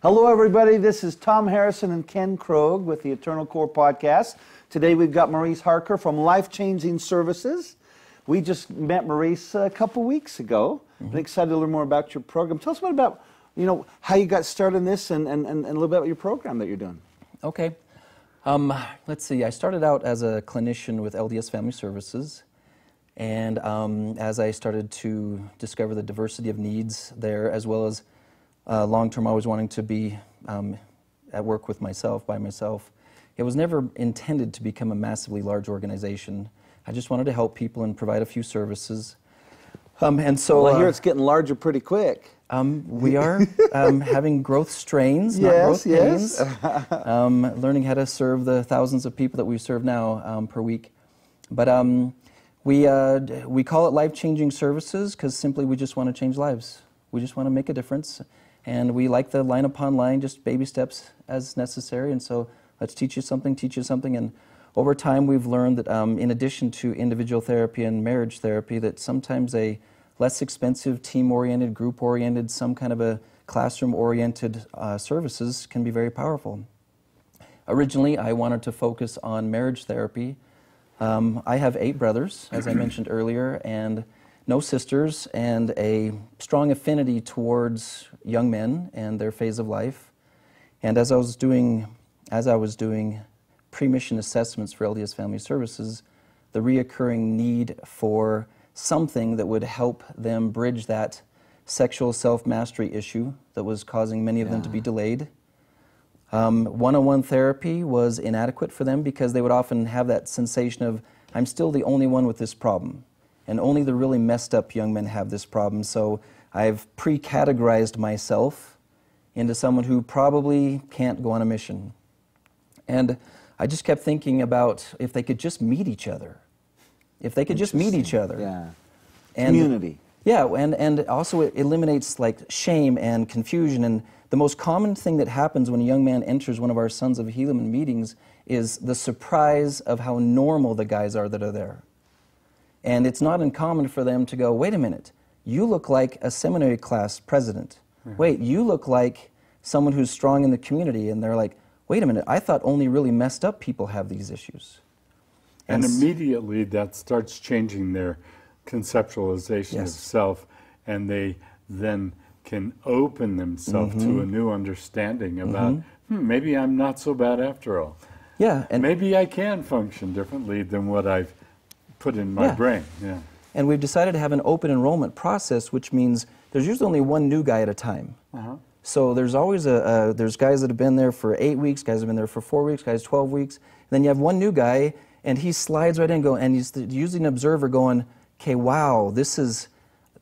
Hello, everybody. This is Tom Harrison and Ken Krogh with the Eternal Core Podcast. Today we've got Maurice Harker from Life Changing Services. We just met Maurice a couple weeks ago. Mm-hmm. I'm excited to learn more about your program. Tell us a bit about, you know, how you got started in this and, and, and a little bit about your program that you're doing. Okay. Um, let's see. I started out as a clinician with LDS Family Services. And um, as I started to discover the diversity of needs there, as well as uh, long term, always wanting to be um, at work with myself, by myself, it was never intended to become a massively large organization. I just wanted to help people and provide a few services. Um, and so well, I hear uh, it's getting larger pretty quick. Um, we are um, having growth strains, not yes, growth yes. pains. um, learning how to serve the thousands of people that we serve now um, per week. But um, we, uh, we call it life changing services because simply we just want to change lives. We just want to make a difference. And we like the line upon line, just baby steps as necessary. And so let's teach you something, teach you something. And over time, we've learned that um, in addition to individual therapy and marriage therapy, that sometimes a less expensive, team oriented, group oriented, some kind of a classroom oriented uh, services can be very powerful. Originally, I wanted to focus on marriage therapy. Um, I have eight brothers, as I mentioned earlier, and no sisters, and a strong affinity towards young men and their phase of life. And as I was doing, as I was doing pre-mission assessments for LDS Family Services, the reoccurring need for something that would help them bridge that sexual self-mastery issue that was causing many of yeah. them to be delayed. Um, one-on-one therapy was inadequate for them because they would often have that sensation of, I'm still the only one with this problem. And only the really messed up young men have this problem. So I've pre-categorized myself into someone who probably can't go on a mission. And I just kept thinking about if they could just meet each other. If they could just meet each other. Yeah. And, Community. Yeah, and, and also it eliminates like shame and confusion. And the most common thing that happens when a young man enters one of our Sons of Helaman meetings is the surprise of how normal the guys are that are there. And it's not uncommon for them to go, wait a minute, you look like a seminary class president. Mm-hmm. Wait, you look like someone who's strong in the community. And they're like, wait a minute, I thought only really messed up people have these issues. And, and immediately that starts changing their conceptualization yes. of self, and they then can open themselves mm-hmm. to a new understanding about mm-hmm. hmm, maybe I'm not so bad after all. Yeah, and maybe I can function differently than what I've put in my yeah. brain. Yeah. And we've decided to have an open enrollment process, which means there's usually only one new guy at a time. Uh-huh. So there's always a, there's guys that have been there for eight weeks, guys have been there for four weeks, guys 12 weeks. And then you have one new guy, and he slides right in, go, and he's usually an observer going, okay, wow, this is,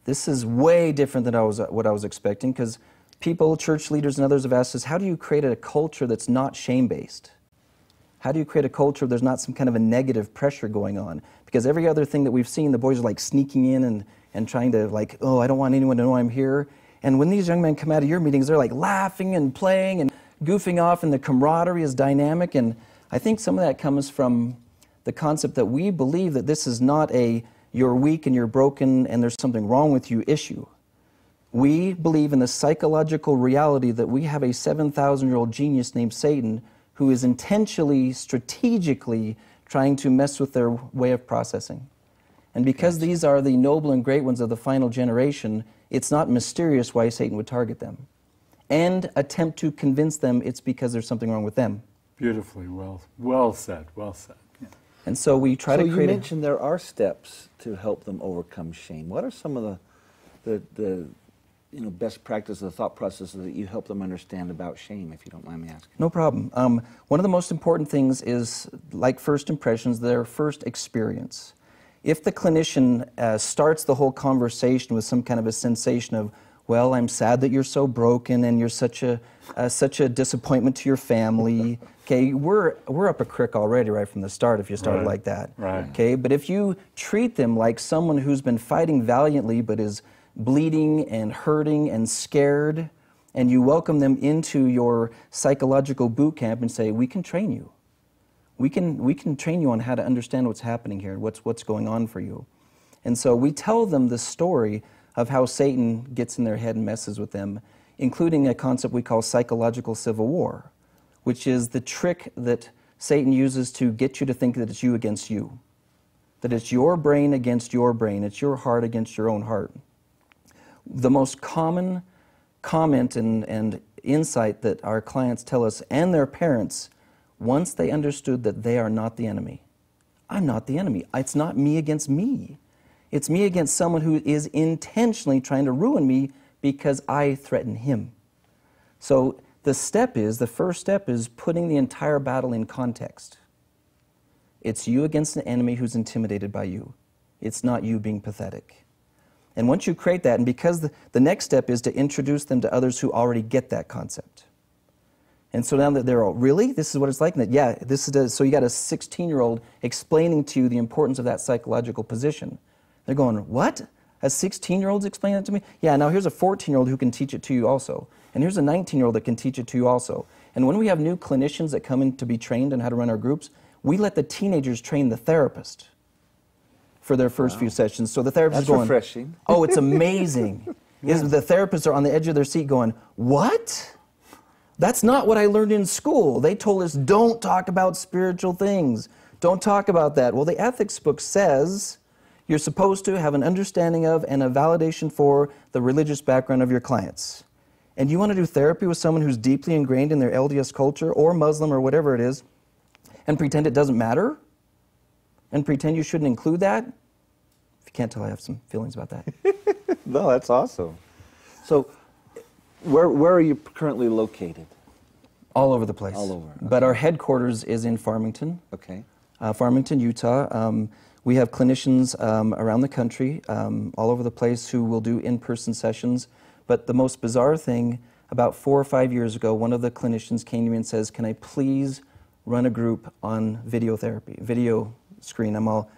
this is way different than I was, what I was expecting, because people, church leaders, and others have asked us, how do you create a culture that's not shame-based? How do you create a culture where there's not some kind of a negative pressure going on? Because every other thing that we've seen, the boys are like sneaking in and, and trying to like, oh, I don't want anyone to know I'm here. And when these young men come out of your meetings, they're like laughing and playing and goofing off, and the camaraderie is dynamic. And I think some of that comes from the concept that we believe that this is not a you're weak and you're broken and there's something wrong with you issue. We believe in the psychological reality that we have a 7,000 year old genius named Satan who is intentionally, strategically trying to mess with their way of processing. And because these are the noble and great ones of the final generation, it's not mysterious why Satan would target them and attempt to convince them it's because there's something wrong with them. Beautifully well, well said, well said. Yeah. And so we try so to create. you mentioned there are steps to help them overcome shame. What are some of the, the, the you know, best practices, the thought processes that you help them understand about shame, if you don't mind me asking? No problem. Um, one of the most important things is, like first impressions, their first experience if the clinician uh, starts the whole conversation with some kind of a sensation of, well, I'm sad that you're so broken and you're such a, uh, such a disappointment to your family. Okay, we're, we're up a creek already right from the start if you start right. like that. Right. Okay, but if you treat them like someone who's been fighting valiantly but is bleeding and hurting and scared, and you welcome them into your psychological boot camp and say, we can train you we can, we can train you on how to understand what's happening here, what's, what's going on for you. And so we tell them the story of how Satan gets in their head and messes with them including a concept we call psychological civil war, which is the trick that Satan uses to get you to think that it's you against you, that it's your brain against your brain, it's your heart against your own heart. The most common comment and, and insight that our clients tell us and their parents once they understood that they are not the enemy. I'm not the enemy. It's not me against me. It's me against someone who is intentionally trying to ruin me because I threaten him. So the step is the first step is putting the entire battle in context. It's you against an enemy who's intimidated by you. It's not you being pathetic. And once you create that, and because the, the next step is to introduce them to others who already get that concept. And so now that they're all, really? This is what it's like? And that, yeah, this is a, so you got a 16 year old explaining to you the importance of that psychological position. They're going, what? A 16 year old's explaining that to me? Yeah, now here's a 14 year old who can teach it to you also. And here's a 19 year old that can teach it to you also. And when we have new clinicians that come in to be trained on how to run our groups, we let the teenagers train the therapist for their first wow. few sessions. So the therapist That's is going, refreshing. oh, it's amazing. yeah. The therapists are on the edge of their seat going, what? That's not what I learned in school. They told us don't talk about spiritual things. Don't talk about that. Well, the ethics book says you're supposed to have an understanding of and a validation for the religious background of your clients. And you want to do therapy with someone who's deeply ingrained in their LDS culture or Muslim or whatever it is and pretend it doesn't matter? And pretend you shouldn't include that? If you can't tell, I have some feelings about that. no, that's awesome. So, where, where are you currently located? All over the place. All over. Okay. But our headquarters is in Farmington. Okay. Uh, Farmington, Utah. Um, we have clinicians um, around the country, um, all over the place, who will do in person sessions. But the most bizarre thing, about four or five years ago, one of the clinicians came to me and says, Can I please run a group on video therapy, video screen. I'm all,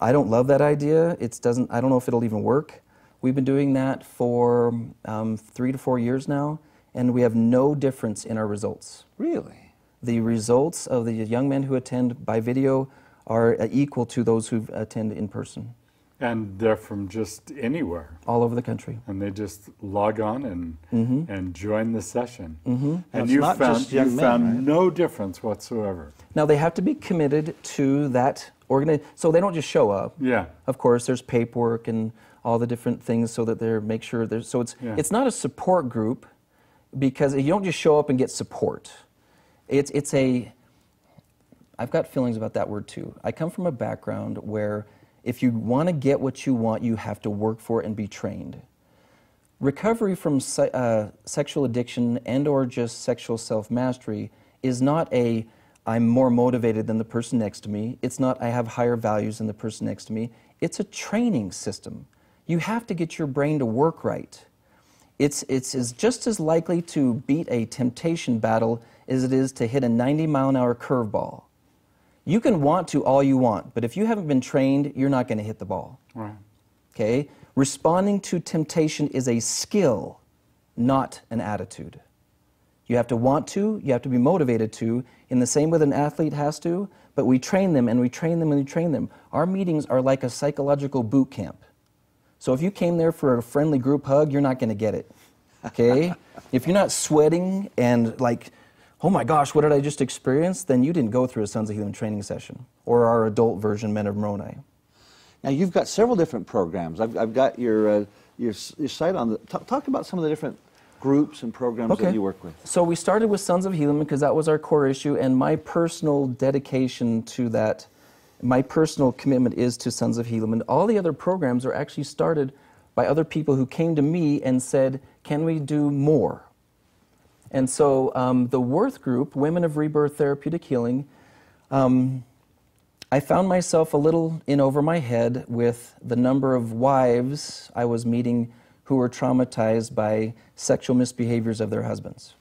I don't love that idea. It doesn't. I don't know if it'll even work. We've been doing that for um, three to four years now, and we have no difference in our results. Really? The results of the young men who attend by video are uh, equal to those who attend in person. And they're from just anywhere. All over the country. And they just log on and mm-hmm. and join the session. Mm-hmm. And you found, you men, found right? no difference whatsoever. Now they have to be committed to that So they don't just show up. Yeah. Of course, there's paperwork and all the different things so that they're make sure there's. So it's yeah. it's not a support group because you don't just show up and get support. It's it's a. I've got feelings about that word too. I come from a background where if you want to get what you want, you have to work for it and be trained. Recovery from se- uh, sexual addiction and or just sexual self-mastery is not a I'm more motivated than the person next to me. It's not I have higher values than the person next to me. It's a training system. You have to get your brain to work right. It's, it's, it's just as likely to beat a temptation battle as it is to hit a 90 mile an hour curveball. You can want to all you want, but if you haven't been trained, you're not going to hit the ball. Right. Okay? Responding to temptation is a skill, not an attitude. You have to want to, you have to be motivated to, in the same way that an athlete has to, but we train them and we train them and we train them. Our meetings are like a psychological boot camp. So if you came there for a friendly group hug, you're not going to get it. Okay? if you're not sweating and like, oh my gosh, what did I just experience? Then you didn't go through a Sons of Helaman training session or our adult version, Men of Moroni. Now you've got several different programs. I've, I've got your, uh, your, your site on the. Talk about some of the different groups and programs okay. that you work with? So we started with Sons of Helaman because that was our core issue, and my personal dedication to that, my personal commitment is to Sons of Helaman. All the other programs are actually started by other people who came to me and said, "Can we do more?" And so um, the Worth Group, Women of Rebirth Therapeutic Healing. Um, I found myself a little in over my head with the number of wives I was meeting who were traumatized by sexual misbehaviors of their husbands.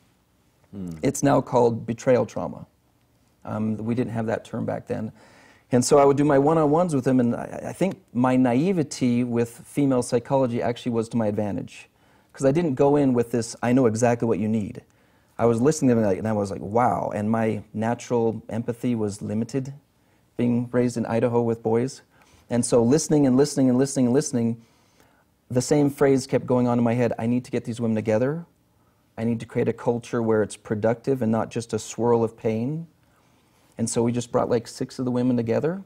Mm. It's now called betrayal trauma. Um, we didn't have that term back then. And so I would do my one on ones with them, and I, I, think my naivety with female psychology actually was to my advantage. Because I didn't go in with this, I know exactly what you need. I was listening to them, and I was like, wow. And my natural empathy was limited, being raised in Idaho with boys. And so listening and listening and listening and listening, the same phrase kept going on in my head I need to get these women together I need to create a culture where it's productive and not just a swirl of pain. And so we just brought like six of the women together.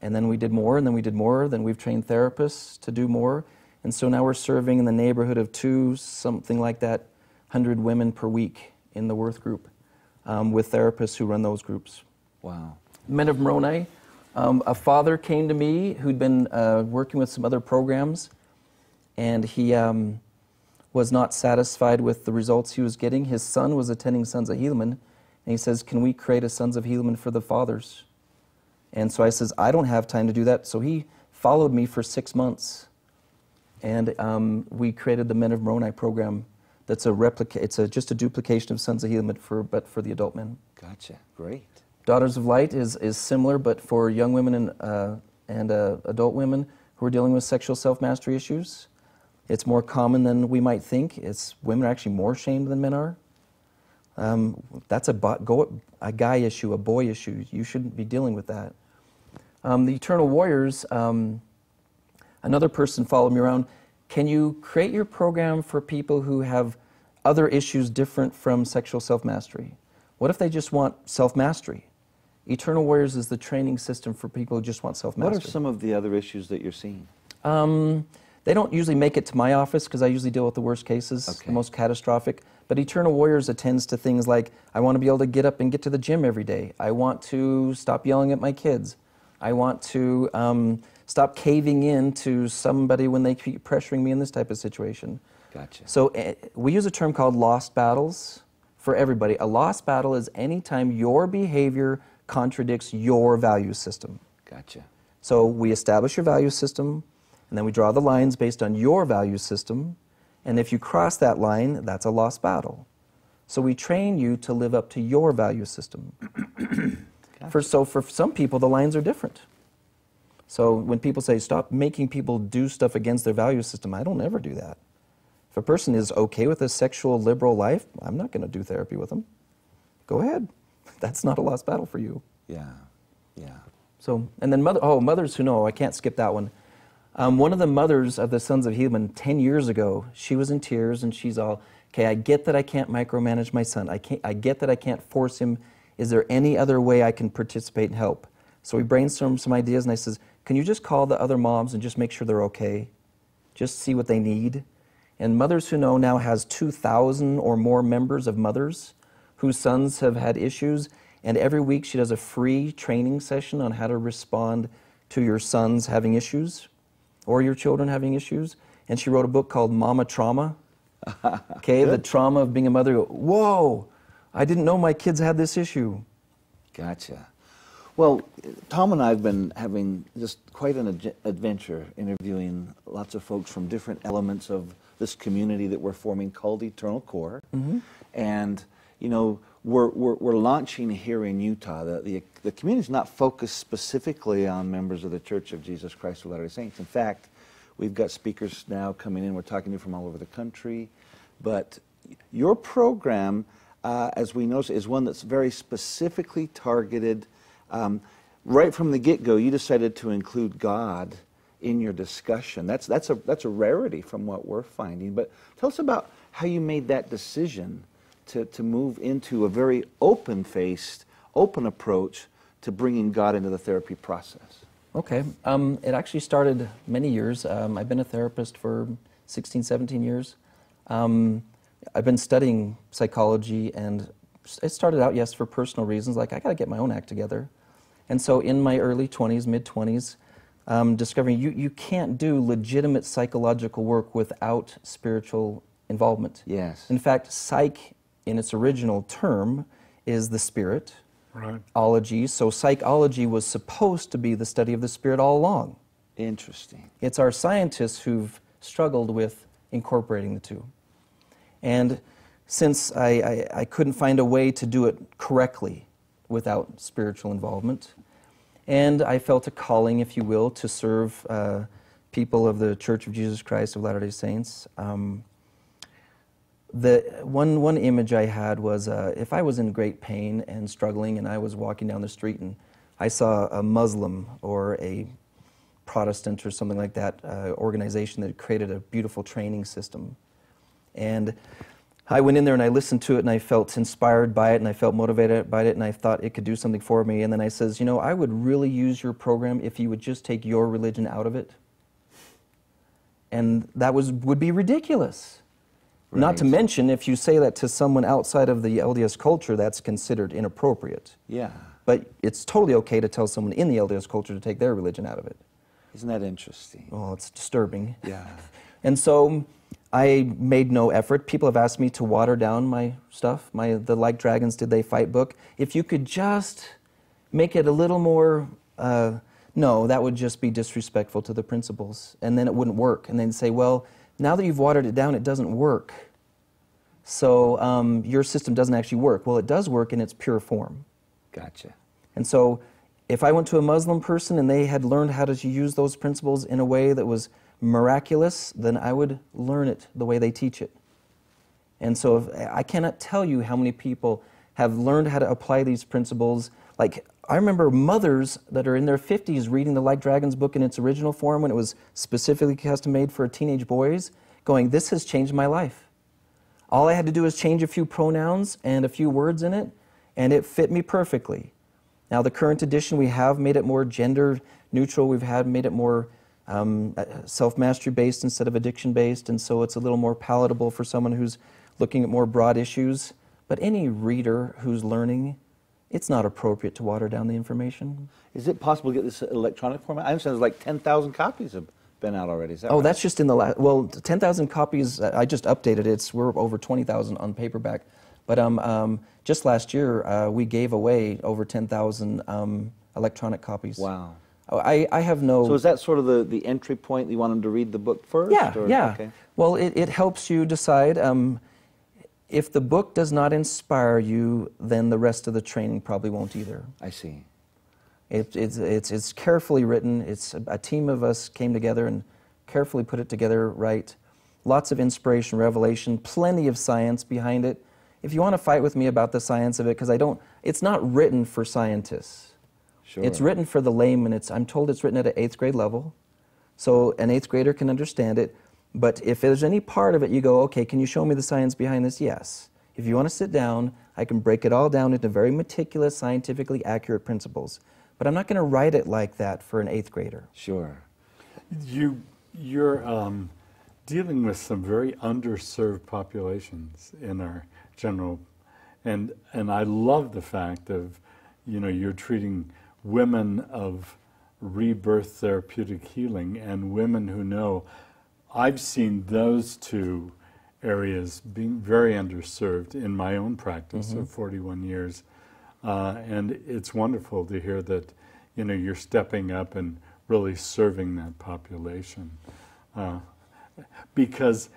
And then we did more, and then we did more. Then we've trained therapists to do more. And so now we're serving in the neighborhood of two, something like that, 100 women per week in the Worth group um, with therapists who run those groups. Wow. Men of Moroni, um, a father came to me who'd been uh, working with some other programs, and he um, was not satisfied with the results he was getting. His son was attending Sons of Helaman, and he says, Can we create a Sons of Helaman for the fathers? And so I says, I don't have time to do that. So he followed me for six months, and um, we created the Men of Moroni program. That's a replica. It's a, just a duplication of Sons of Helaman, for, but for the adult men. Gotcha. Great. Daughters of Light is, is similar, but for young women and, uh, and uh, adult women who are dealing with sexual self mastery issues. It's more common than we might think. It's, women are actually more shamed than men are. Um, that's a, go, a guy issue, a boy issue. You shouldn't be dealing with that. Um, the Eternal Warriors, um, another person followed me around. Can you create your program for people who have other issues different from sexual self mastery? What if they just want self mastery? Eternal Warriors is the training system for people who just want self mastery. What are some of the other issues that you're seeing? Um, they don't usually make it to my office because I usually deal with the worst cases, okay. the most catastrophic. But Eternal Warriors attends to things like I want to be able to get up and get to the gym every day. I want to stop yelling at my kids. I want to um, stop caving in to somebody when they keep pressuring me in this type of situation. Gotcha. So uh, we use a term called lost battles for everybody. A lost battle is anytime your behavior contradicts your value system. Gotcha. So we establish your value system, and then we draw the lines based on your value system. And if you cross that line, that's a lost battle. So we train you to live up to your value system. gotcha. for, so for some people, the lines are different. So when people say, stop making people do stuff against their value system, I don't ever do that. If a person is okay with a sexual liberal life, I'm not going to do therapy with them. Go ahead. That's not a lost battle for you. Yeah, yeah. So, and then mother, oh, mothers who know, I can't skip that one. Um, one of the mothers of the Sons of Helaman 10 years ago, she was in tears and she's all, okay, I get that I can't micromanage my son. I, can't, I get that I can't force him. Is there any other way I can participate and help? So we brainstormed some ideas and I says, can you just call the other moms and just make sure they're okay? Just see what they need. And Mothers Who Know now has 2,000 or more members of mothers whose sons have had issues. And every week she does a free training session on how to respond to your sons having issues or your children having issues. And she wrote a book called Mama Trauma. Okay, the trauma of being a mother. Whoa, I didn't know my kids had this issue. Gotcha. Well, Tom and I have been having just quite an ad- adventure interviewing lots of folks from different elements of this community that we're forming called Eternal Core. Mm-hmm. And, you know, we're, we're, we're, launching here in Utah. The, the, the community is not focused specifically on members of the Church of Jesus Christ of Latter day Saints. In fact, we've got speakers now coming in. We're talking to from all over the country. But your program, uh, as we know, is one that's very specifically targeted. Um, right from the get go, you decided to include God in your discussion. That's, that's, a, that's a rarity from what we're finding. But tell us about how you made that decision to, to move into a very open faced, open approach to bringing God into the therapy process. Okay. Um, it actually started many years. Um, I've been a therapist for 16, 17 years. Um, I've been studying psychology, and it started out, yes, for personal reasons, like I got to get my own act together. And so in my early 20s, mid 20s, um, discovering you, you can't do legitimate psychological work without spiritual involvement. Yes. In fact, psych, in its original term, is the spirit. Right. Ology. So psychology was supposed to be the study of the spirit all along. Interesting. It's our scientists who've struggled with incorporating the two. And since I, I, I couldn't find a way to do it correctly without spiritual involvement, and I felt a calling, if you will, to serve uh, people of the Church of Jesus Christ of Latter day Saints. Um, the one, one image I had was uh, if I was in great pain and struggling, and I was walking down the street and I saw a Muslim or a Protestant or something like that uh, organization that created a beautiful training system. And I went in there and I listened to it and I felt inspired by it and I felt motivated by it and I thought it could do something for me. And then I says, you know, I would really use your program if you would just take your religion out of it. And that was would be ridiculous. Right. Not to mention, if you say that to someone outside of the LDS culture, that's considered inappropriate. Yeah. But it's totally okay to tell someone in the LDS culture to take their religion out of it. Isn't that interesting? Oh, it's disturbing. Yeah. And so I made no effort. People have asked me to water down my stuff, my the Like Dragons Did They Fight book. If you could just make it a little more, uh, no, that would just be disrespectful to the principles, and then it wouldn't work. And then say, well, now that you've watered it down, it doesn't work. So um, your system doesn't actually work. Well, it does work in its pure form. Gotcha. And so if I went to a Muslim person and they had learned how to use those principles in a way that was miraculous, then I would learn it the way they teach it. And so if, I cannot tell you how many people have learned how to apply these principles. Like, I remember mothers that are in their 50s reading the Like Dragons book in its original form when it was specifically custom made for teenage boys, going, This has changed my life. All I had to do was change a few pronouns and a few words in it, and it fit me perfectly. Now, the current edition, we have made it more gender neutral, we've had made it more um, uh, self mastery based instead of addiction based, and so it's a little more palatable for someone who's looking at more broad issues. But any reader who's learning, it's not appropriate to water down the information. Is it possible to get this electronic format? I understand there's like 10,000 copies have been out already. That oh, right? that's just in the last, well, 10,000 copies, uh, I just updated it. It's, we're over 20,000 on paperback. But um, um, just last year, uh, we gave away over 10,000 um, electronic copies. Wow. Oh, I, I have no. So is that sort of the, the entry point? You want them to read the book first? Yeah, or? yeah. Okay. Well, it, it helps you decide. Um, if the book does not inspire you, then the rest of the training probably won't either. I see. It, it's, it's, it's carefully written. It's a, a team of us came together and carefully put it together right. Lots of inspiration, revelation, plenty of science behind it. If you want to fight with me about the science of it, because I don't, it's not written for scientists. Sure. It's written for the layman. It's, I'm told it's written at an eighth grade level. So an eighth grader can understand it. But if there's any part of it you go, okay, can you show me the science behind this? Yes. If you want to sit down, I can break it all down into very meticulous, scientifically accurate principles. But I'm not going to write it like that for an eighth grader. Sure. You, you're um, dealing with some very underserved populations in our general, and and I love the fact of, you know, you're treating women of rebirth therapeutic healing and women who know. I've seen those two areas being very underserved in my own practice mm-hmm. of 41 years. Uh, and it's wonderful to hear that you know you're stepping up and really serving that population uh, because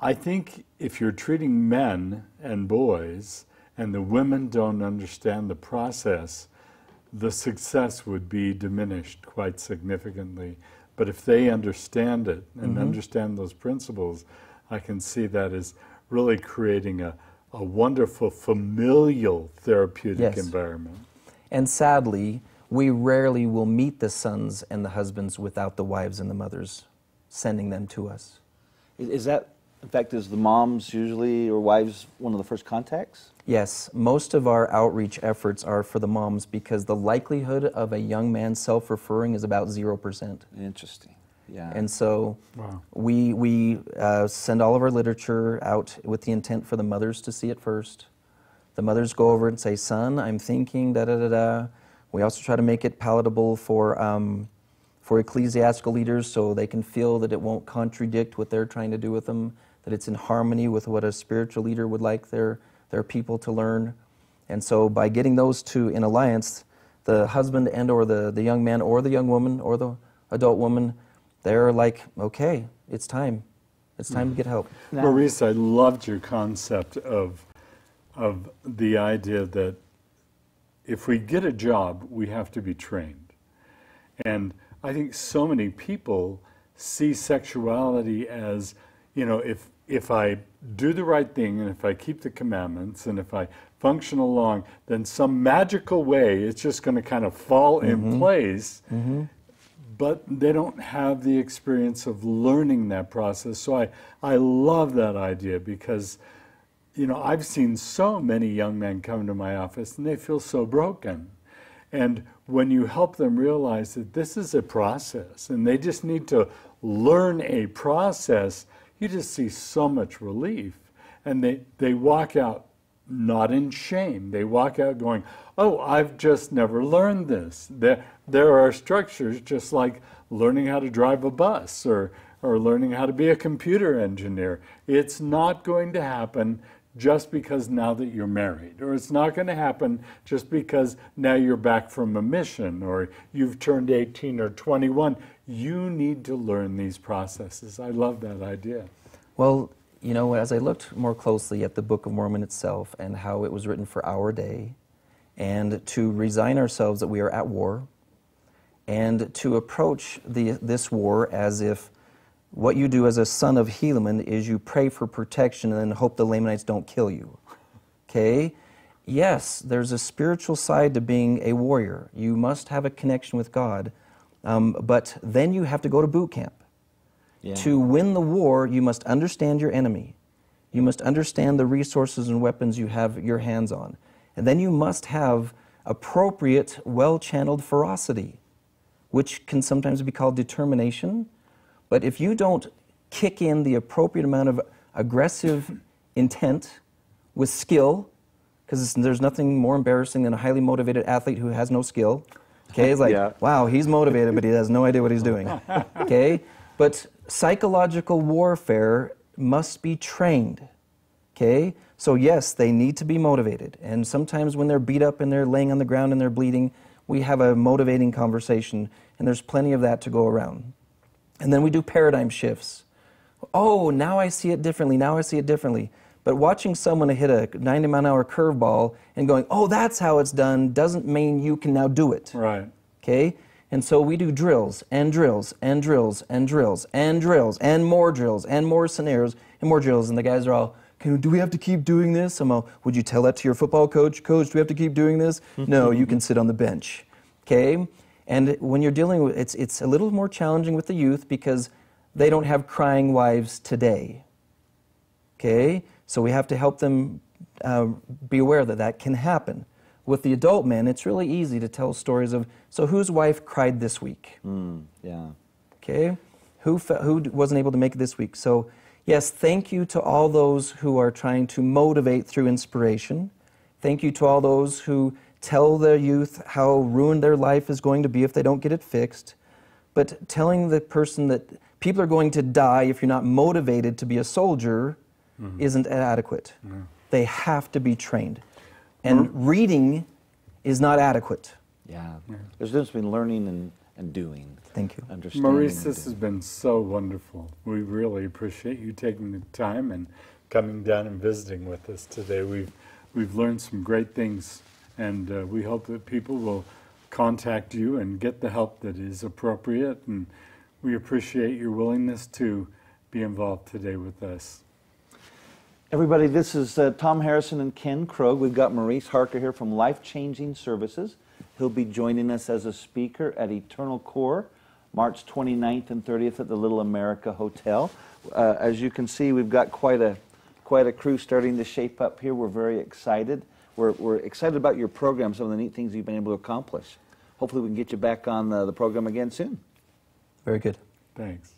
I think if you're treating men and boys and the women don't understand the process, the success would be diminished quite significantly. But if they understand it and mm-hmm. understand those principles, I can see that as really creating a, a wonderful familial therapeutic yes. environment. And sadly, we rarely will meet the sons and the husbands without the wives and the mothers sending them to us. Is that in fact, is the moms usually or wives one of the first contacts? Yes, most of our outreach efforts are for the moms because the likelihood of a young man self referring is about 0%. Interesting. Yeah. And so wow. we, we uh, send all of our literature out with the intent for the mothers to see it first. The mothers go over and say, Son, I'm thinking, da da da da. We also try to make it palatable for, um, for ecclesiastical leaders so they can feel that it won't contradict what they're trying to do with them that it's in harmony with what a spiritual leader would like their, their people to learn. And so by getting those two in alliance, the husband and or the, the young man or the young woman or the adult woman, they're like, okay, it's time. It's time to get help. Now, Maurice, I loved your concept of, of the idea that if we get a job, we have to be trained. And I think so many people see sexuality as, you know, if if I do the right thing and if I keep the commandments and if I function along, then some magical way it's just going to kind of fall mm-hmm. in place. Mm-hmm. But they don't have the experience of learning that process. So I, I love that idea because you know, I've seen so many young men come to my office and they feel so broken. And when you help them realize that this is a process and they just need to learn a process, you just see so much relief. And they, they walk out not in shame. They walk out going, Oh, I've just never learned this. There, there are structures just like learning how to drive a bus or, or learning how to be a computer engineer. It's not going to happen just because now that you're married, or it's not going to happen just because now you're back from a mission or you've turned 18 or 21. You need to learn these processes. I love that idea. Well, you know, as I looked more closely at the Book of Mormon itself and how it was written for our day, and to resign ourselves that we are at war, and to approach the, this war as if what you do as a son of Helaman is you pray for protection and hope the Lamanites don't kill you. Okay? Yes, there's a spiritual side to being a warrior. You must have a connection with God. Um, but then you have to go to boot camp. Yeah. To win the war, you must understand your enemy. You must understand the resources and weapons you have your hands on. And then you must have appropriate, well channeled ferocity, which can sometimes be called determination but if you don't kick in the appropriate amount of aggressive intent with skill, because there's nothing more embarrassing than a highly motivated athlete who has no skill. Okay, it's like, yeah. wow, he's motivated, but he has no idea what he's doing. Okay, but psychological warfare must be trained. Okay, so yes, they need to be motivated. And sometimes when they're beat up and they're laying on the ground and they're bleeding, we have a motivating conversation, and there's plenty of that to go around. And then we do paradigm shifts. Oh, now I see it differently. Now I see it differently. But watching someone hit a 90 mile an hour curveball and going, oh, that's how it's done, doesn't mean you can now do it. Right. Okay? And so we do drills and drills and drills and drills and drills and more drills and more scenarios and more drills. And the guys are all, can, do we have to keep doing this? I'm all, would you tell that to your football coach? Coach, do we have to keep doing this? no, you can sit on the bench. Okay? And when you're dealing with it's it's a little more challenging with the youth because they don't have crying wives today. Okay, so we have to help them uh, be aware that that can happen. With the adult men, it's really easy to tell stories of so whose wife cried this week. Mm, yeah. Okay, who who wasn't able to make it this week? So yes, thank you to all those who are trying to motivate through inspiration. Thank you to all those who tell the youth how ruined their life is going to be if they don't get it fixed, but telling the person that people are going to die if you're not motivated to be a soldier mm-hmm. isn't adequate. They have to be trained. And mm-hmm. reading is not adequate. Yeah. yeah. There's a difference between learning and, and doing. Thank you. Maurice, this has been so wonderful. We really appreciate you taking the time and coming down and visiting with us today. We've, we've learned some great things and uh, we hope that people will contact you and get the help that is appropriate. And we appreciate your willingness to be involved today with us. Everybody, this is uh, Tom Harrison and Ken Krogh. We've got Maurice Harker here from Life Changing Services. He'll be joining us as a speaker at Eternal Core, March 29th and 30th at the Little America Hotel. Uh, as you can see, we've got quite a quite a crew starting to shape up here. We're very excited we're, we're excited about your program, some of the neat things you've been able to accomplish. Hopefully, we can get you back on the, the program again soon. Very good. Thanks.